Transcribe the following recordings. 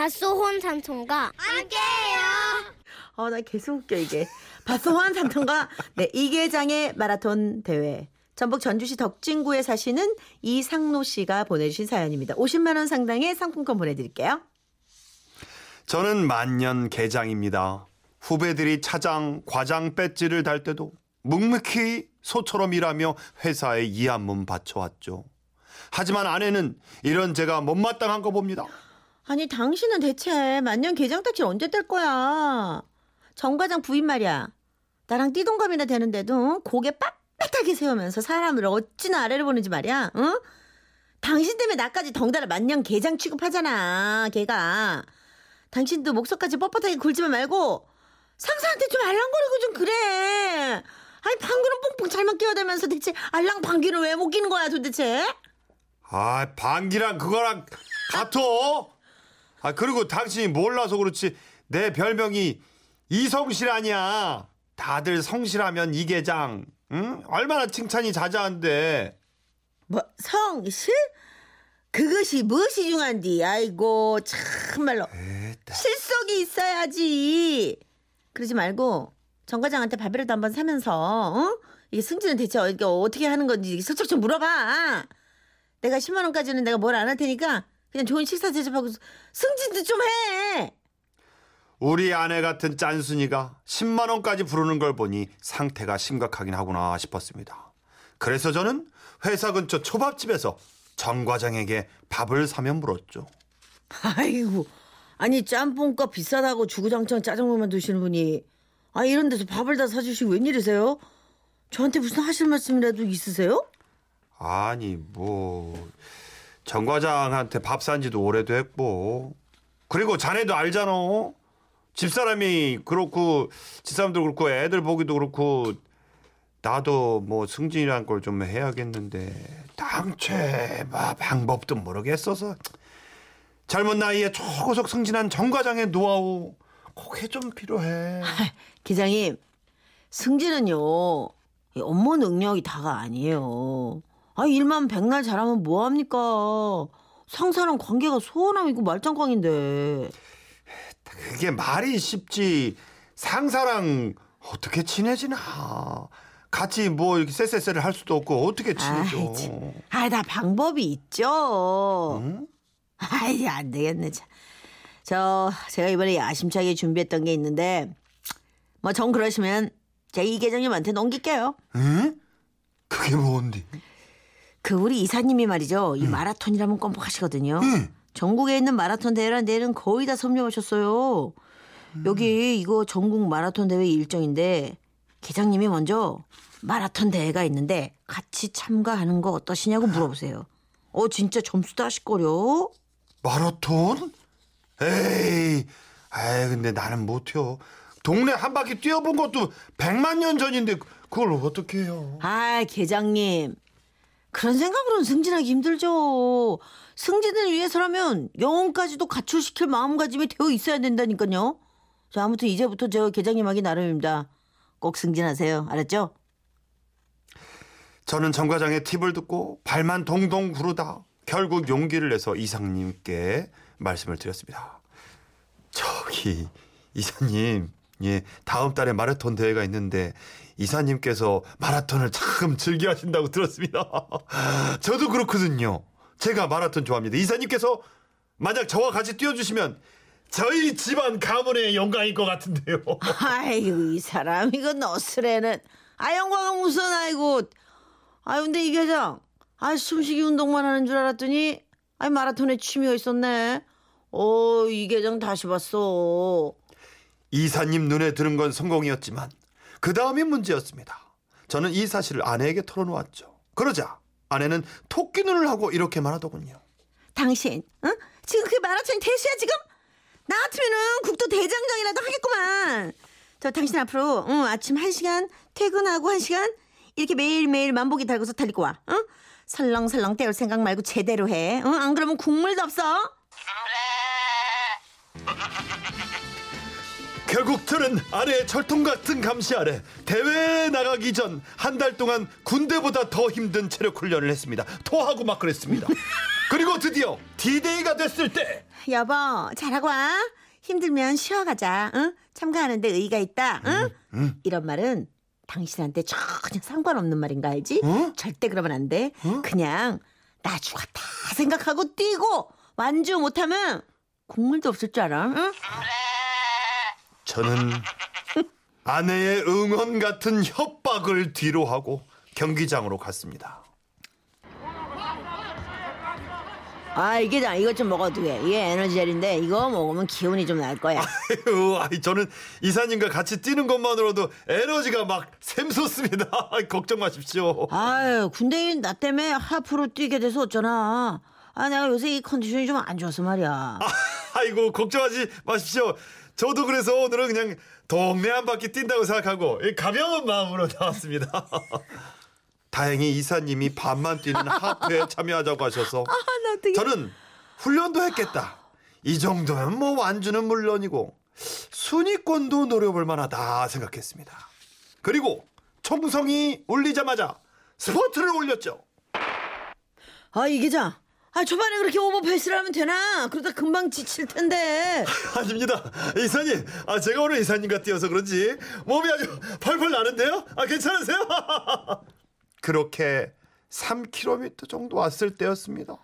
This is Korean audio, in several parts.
밭소혼 삼촌과 함께해요. 어, 나 계속 웃겨, 이게. 바소환 삼촌과 네, 이계장의 마라톤 대회. 전북 전주시 덕진구에 사시는 이상노 씨가 보내주신 사연입니다. 50만 원 상당의 상품권 보내드릴게요. 저는 만년 개장입니다. 후배들이 차장, 과장 배지를 달 때도 묵묵히 소처럼 일하며 회사에 이한몸 바쳐왔죠. 하지만 아내는 이런 제가 못마땅한 거 봅니다. 아니 당신은 대체 만년 개장 딱지 언제 뗄 거야? 정 과장 부인 말이야. 나랑 띠동갑이나 되는데도 고개 빳빳하게 세우면서 사람을 어찌나 아래를 보는지 말이야. 응? 당신 때문에 나까지 덩달아 만년 개장 취급하잖아. 걔가. 당신도 목소까지 뻣뻣하게 굴지만 말고 상사한테 좀 알랑거리고 좀 그래. 아니 방귀는 뽕뽕 잘못 끼어대면서 대체 알랑 방귀를 왜못 끼는 거야 도대체? 아, 방귀랑 그거랑 같어? 아, 그리고 당신이 몰라서 그렇지. 내 별명이 이성실 아니야. 다들 성실하면 이계장. 응? 얼마나 칭찬이 자자한데. 뭐 성실? 그것이 무엇이 중한디? 아이고 참말로 실속이 있어야지. 그러지 말고 정 과장한테 밥이라도 한번 사면서 어? 이게 승진은 대체 어- 어떻게 하는 건지 슬쩍 좀 물어봐. 내가 10만 원까지는 내가 뭘 안 할 테니까 그냥 좋은 식사 대접하고 승진도 좀 해. 우리 아내 같은 짠순이가 10만 원까지 부르는 걸 보니 상태가 심각하긴 하구나 싶었습니다. 그래서 저는 회사 근처 초밥집에서 정 과장에게 밥을 사면 물었죠. 아이고 아니 짬뽕값 비싸다고 주구장창 짜장면만 드시는 분이 아 이런 데서 밥을 다 사주시고 웬일이세요? 저한테 무슨 하실 말씀이라도 있으세요? 아니 뭐 정 과장한테 밥 산 지도 오래됐고. 그리고 자네도 알잖아. 집사람이 그렇고 집사람도 그렇고 애들 보기도 그렇고. 나도 뭐 승진이란 걸 좀 해야겠는데. 당최 뭐 방법도 모르겠어서. 젊은 나이에 초고속 승진한 정 과장의 노하우 그게 좀 필요해. 기장님 승진은요 이 업무 능력이 다가 아니에요. 아 일만 백날 잘하면 뭐 합니까? 상사랑 관계가 소원함이고 말짱광인데. 그게 말이 쉽지 상사랑 어떻게 친해지나 같이 뭐 이렇게 쎄쎄쎄를 할 수도 없고 어떻게 친해져 아이, 참. 아, 다 방법이 있죠. 응? 아이, 안 되겠네, 참. 저, 제가 이번에 야심차게 준비했던 게 있는데, 뭐, 정 그러시면, 제가 이 계장님한테 넘길게요. 응? 그게 뭔데 그, 우리 이사님이 말이죠. 이 마라톤이라면 껌뻑하시거든요. 응. 전국에 있는 마라톤 대회란 데는 거의 다 섭렵하셨어요. 여기 이거 전국 마라톤 대회 일정인데, 계장님이 먼저 마라톤 대회가 있는데 같이 참가하는 거 어떠시냐고 물어보세요. 어, 진짜 점수 따실거려? 마라톤? 에이 에이 근데 나는 못해요 동네 한 바퀴 뛰어본 것도 백만 년 전인데 그걸 어떻게 해요 아, 계장님. 그런 생각으로는 승진하기 힘들죠. 승진을 위해서라면 영혼까지도 가출시킬 마음가짐이 되어 있어야 된다니까요. 자, 아무튼 이제부터 저 계장님하기 나름입니다. 꼭 승진하세요. 알았죠? 저는 정 과장의 팁을 듣고 발만 동동 구르다 결국 용기를 내서 이상님께 말씀을 드렸습니다. 저기 이사님, 예 다음 달에 마라톤 대회가 있는데 이사님께서 마라톤을 참 즐겨 하신다고 들었습니다. 저도 그렇거든요. 제가 마라톤 좋아합니다. 이사님께서 만약 저와 같이 뛰어주시면 저희 집안 가문의 영광일 것 같은데요. 아이고 이 사람 이거 너스레는 아 영광은 무슨 아이고 아 근데 이 계장 아 숨쉬기 운동만 하는 줄 알았더니 아 마라톤에 취미가 있었네 어이 계장 다시 봤어 이사님 눈에 드는 건 성공이었지만 그 다음이 문제였습니다. 저는 이 사실을 아내에게 털어놓았죠. 그러자 아내는 토끼 눈을 하고 이렇게 말하더군요. 당신 응? 지금 그게 마라톤 대수야 지금 나 같으면은 국토 대장정이라도 하겠구만 저 당신 앞으로 응, 아침 한시간 퇴근하고 한시간 이렇게 매일매일 만보기 달고서 달리고 와 응? 설렁설렁 때울 생각 말고 제대로 해 응? 안 그러면 국물도 없어 결국 저는 아내의 철통 같은 감시 아래 대회에 나가기 전 한 달 동안 군대보다 더 힘든 체력 훈련을 했습니다. 토하고 막 그랬습니다. 그리고 드디어 디데이가 됐을 때 여보, 잘하고 와. 힘들면 쉬어가자. 응? 참가하는데 의의가 있다. 응? 이런 말은 당신한테 전혀 상관없는 말인 거 알지? 어? 절대 그러면 안 돼. 그냥 나 죽었다 생각하고 뛰고 완주 못하면 국물도 없을 줄 알아. 응? 저는 아내의 응원 같은 협박을 뒤로 하고 경기장으로 갔습니다. 아 이게 나 이것 좀 먹어도 돼. 이게 에너지젤인데 이거 먹으면 기운이 좀 날 거야. 아유, 아이, 저는 이사님과 같이 뛰는 것만으로도 에너지가 막 샘솟습니다. 걱정 마십시오. 아유 군대인 나 때문에 하프로 뛰게 돼서 어쩌나. 아 내가 요새 이 컨디션이 좀 안 좋아서 말이야. 아이고 걱정하지 마십시오. 저도 그래서 오늘은 그냥 동네 한 바퀴 뛴다고 생각하고 이 가벼운 마음으로 나왔습니다. 다행히 이사님이 반만 뛰는 하프에 참여하자고 하셔서 나 어떡해. 저는 훈련도 했겠다. 이 정도면 뭐 완주는 물론이고 순위권도 노려볼 만하다 생각했습니다. 그리고 총성이 울리자마자 스포트를 올렸죠. 아 이 기자. 아 초반에 그렇게 오버페이스를 하면 되나? 그러다 금방 지칠 텐데. 아닙니다. 이사님, 아 제가 오늘 이사님과 뛰어서 그런지 몸이 아주 펄펄 나는데요. 아 괜찮으세요? 그렇게 3km 정도 왔을 때였습니다.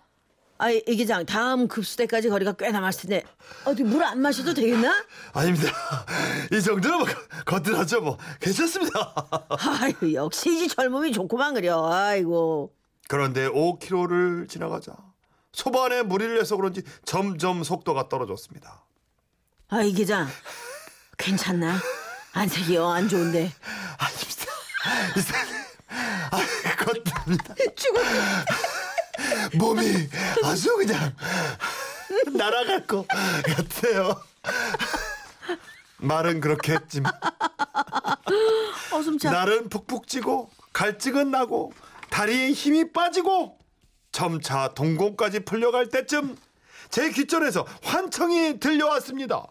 아 이 기장 다음 급수대까지 거리가 꽤 남았을 텐데 어디 물 안 마셔도 되겠나? 아닙니다. 이 정도는 뭐 거뜬하죠. 뭐 괜찮습니다. 아유 역시 이 젊음이 좋구만 그려. 아이고. 그런데 5km를 지나가자 초반에 무리를 해서 그런지 점점 속도가 떨어졌습니다. 아 이기장 괜찮나? 안색이요 안 좋은데. 아닙니다. 이사님, 아 거뜬합니다. 죽었어. 몸이 아주 그냥 날아갈 것 같아요. 말은 그렇게 했지만 차. 날은 푹푹 찌고 갈증은 나고 다리에 힘이 빠지고 점차 동공까지 풀려갈 때쯤 제 귓전에서 환청이 들려왔습니다.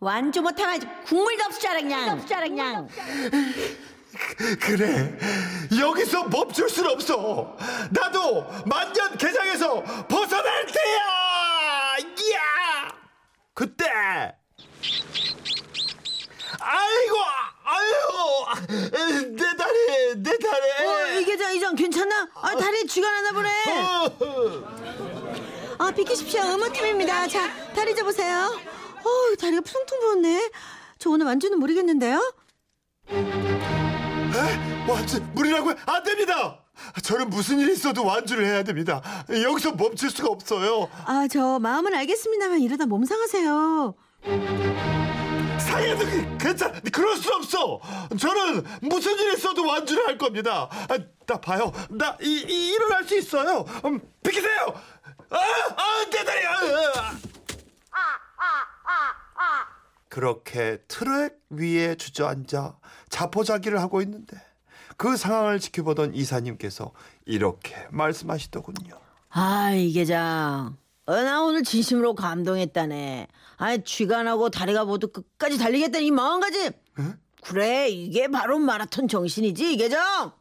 완주 못하면 국물도 없을 줄 그냥. 없을 줄 그냥. 그래 여기서 멈출 순 없어 나도 만년 개장에서 벗어날 때야 이야 그때 아이고 아유 내 다리 내 다리 어 이기장 이장 괜찮나? 아 다리 쥐가 나나 보네. 아 비키십시오 의무팀입니다. 자 다리 잡으세요. 어 다리가 퉁퉁 부었네. 저 오늘 완주는 모르겠는데요. 에? 완주 물이라고요? 안 됩니다 저는 무슨 일이 있어도 완주를 해야 됩니다 여기서 멈출 수가 없어요 아 저 마음은 알겠습니다만 이러다 몸 상하세요. 상해도 그- 괜찮아. 그럴 수 없어. 저는 무슨 일 있어도 완주를 할 겁니다. 아, 나 봐요. 나 이, 이, 일어날 수 있어요. 음, 비키세요. 아, 아, 내 다리. 아, 아. 그렇게 트랙 위에 주저앉아 자포자기를 하고 있는데 그 상황을 지켜보던 이사님께서 이렇게 말씀하시더군요. 아 이계장. 어, 나 오늘 진심으로 감동했다네. 아니 쥐가 나고 다리가 모두 끝까지 달리겠다는 이 마음가짐. 그래 이게 바로 마라톤 정신이지 이계장.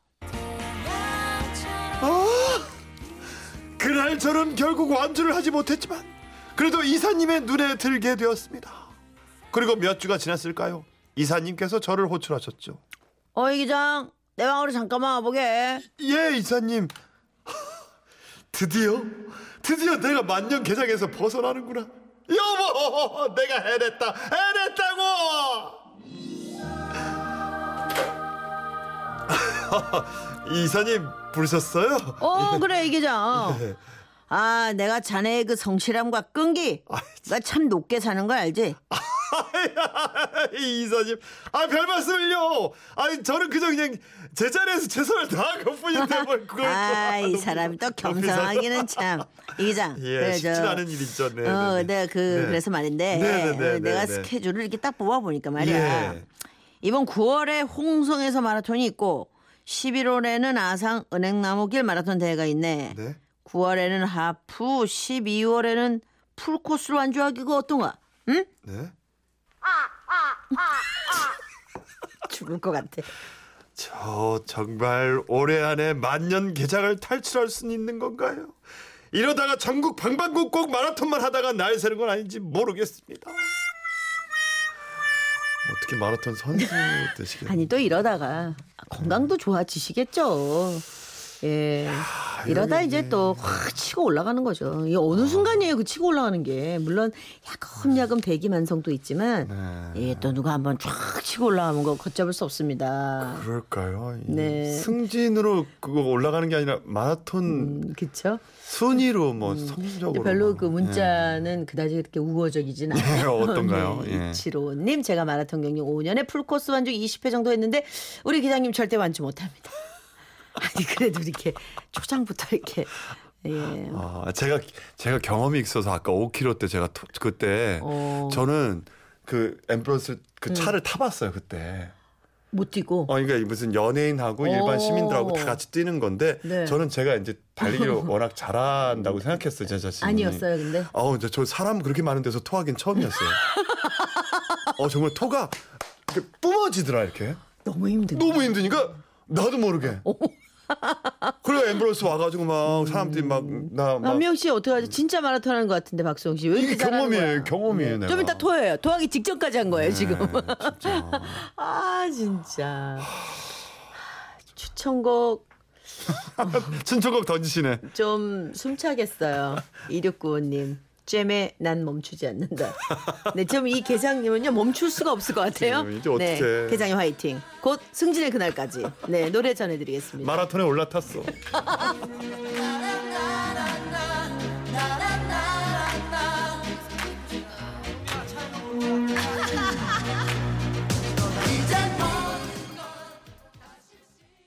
그날 저는 결국 완주를 하지 못했지만 그래도 이사님의 눈에 들게 되었습니다. 그리고 몇 주가 지났을까요? 이사님께서 저를 호출하셨죠. 어 이 기장 내 방으로 잠깐만 와보게. 예, 이사님. 드디어 드디어 내가 만년 개장에서 벗어나는구나. 여보, 내가 해냈다, 해냈다고. 이사님 부르셨어요? 어 그래 이계장. 예. 아 내가 자네의 그 성실함과 끈기. 나참 높게 사는 거 알지? 이사님, 아 별 말씀을요. 아니 저는 그저 그냥 제 자리에서 최선을 다한 것 뿐인데 뭘 그걸. 아 이 사람이 또 겸손하기는 참 이기장. 예, 그래, 저, 않은 일이죠. 네, 어, 네, 네. 내가 그 네. 그래서 말인데 네, 네, 네, 어, 내가 네, 네. 스케줄을 이렇게 딱 뽑아 보니까 말이야. 예. 이번 9월에 홍성에서 마라톤이 있고 11월에는 아상 은행나무길 마라톤 대회가 있네. 네. 9월에는 하프, 12월에는 풀코스로 완주하기가 어떤가? 응? 네. 죽을 것 같아. 저 정말 올해 안에 만년 개장을 탈출할 수 있는 건가요? 이러다가 전국 방방곡곡 마라톤만 하다가 날 새는 건 아닌지 모르겠습니다. 어떻게 마라톤 선수 되시겠어요? 아니 또 이러다가 건강도 좋아지시겠죠. 예. 이러다 이제 또 확 치고 올라가는 거죠. 이 어느 순간이에요 그 치고 올라가는 게 물론 야금야금 대기만성도 있지만 네. 예 또 누가 한번 쫙 치고 올라가면 거 걷잡을 수 없습니다. 그럴까요? 이 네. 승진으로 그거 올라가는 게 아니라 마라톤 음, 그렇죠. 순위로 뭐 성적으로 별로 뭐. 그 문자는 그다지 그렇게 우호적이진 예, 않아요. 어떤가요? 예. 이치로님 제가 마라톤 경력 5년에 풀코스 완주 20회 정도 했는데 우리 기장님 절대 완주 못 합니다. 아니 그래도 이렇게 초장부터 이렇게 예. 아, 제가 제가 경험이 있어서 아까 5km 때 제가 토- 그때 어. 음. 저는 그 엠브러스 그 차를 타봤어요 그때. 못 뛰고 어, 그러니까 무슨 연예인하고 일반 오. 시민들하고 다 같이 뛰는 건데 네. 저는 제가 이제 달리기를 워낙 잘한다고 생각했어요 제 자신이. 아니었어요 근데 아우 이제 저 사람 그렇게 많은 데서 토하긴 처음이었어요. 어 정말 토가 뿜어지더라 이렇게. 너무 힘든 너무 힘드니까 나도 모르게. 그래 앰뷸런스 와가지고 막 사람들이 막나 막 남명 씨 어떻게 하죠? 진짜 마라톤 하는 것 같은데 박수홍 씨 왜 이렇게 이게 잘하는 경험이에요, 거야? 네. 경험이에요, 내가. 좀 이따 토해요. 토하기 직전까지 한 거예요 지금. 진짜. 아 진짜 추천곡 신청곡 던지시네. 좀 숨차겠어요. 2695님. 잼에 난 멈추지 않는다. 네, 지금 이 계장님은요 멈출 수가 없을 것 같아요. 이제 어떡해. 네, 계장님 화이팅. 곧 승진의 그날까지. 네, 노래 전해드리겠습니다. 마라톤에 올라탔어. 아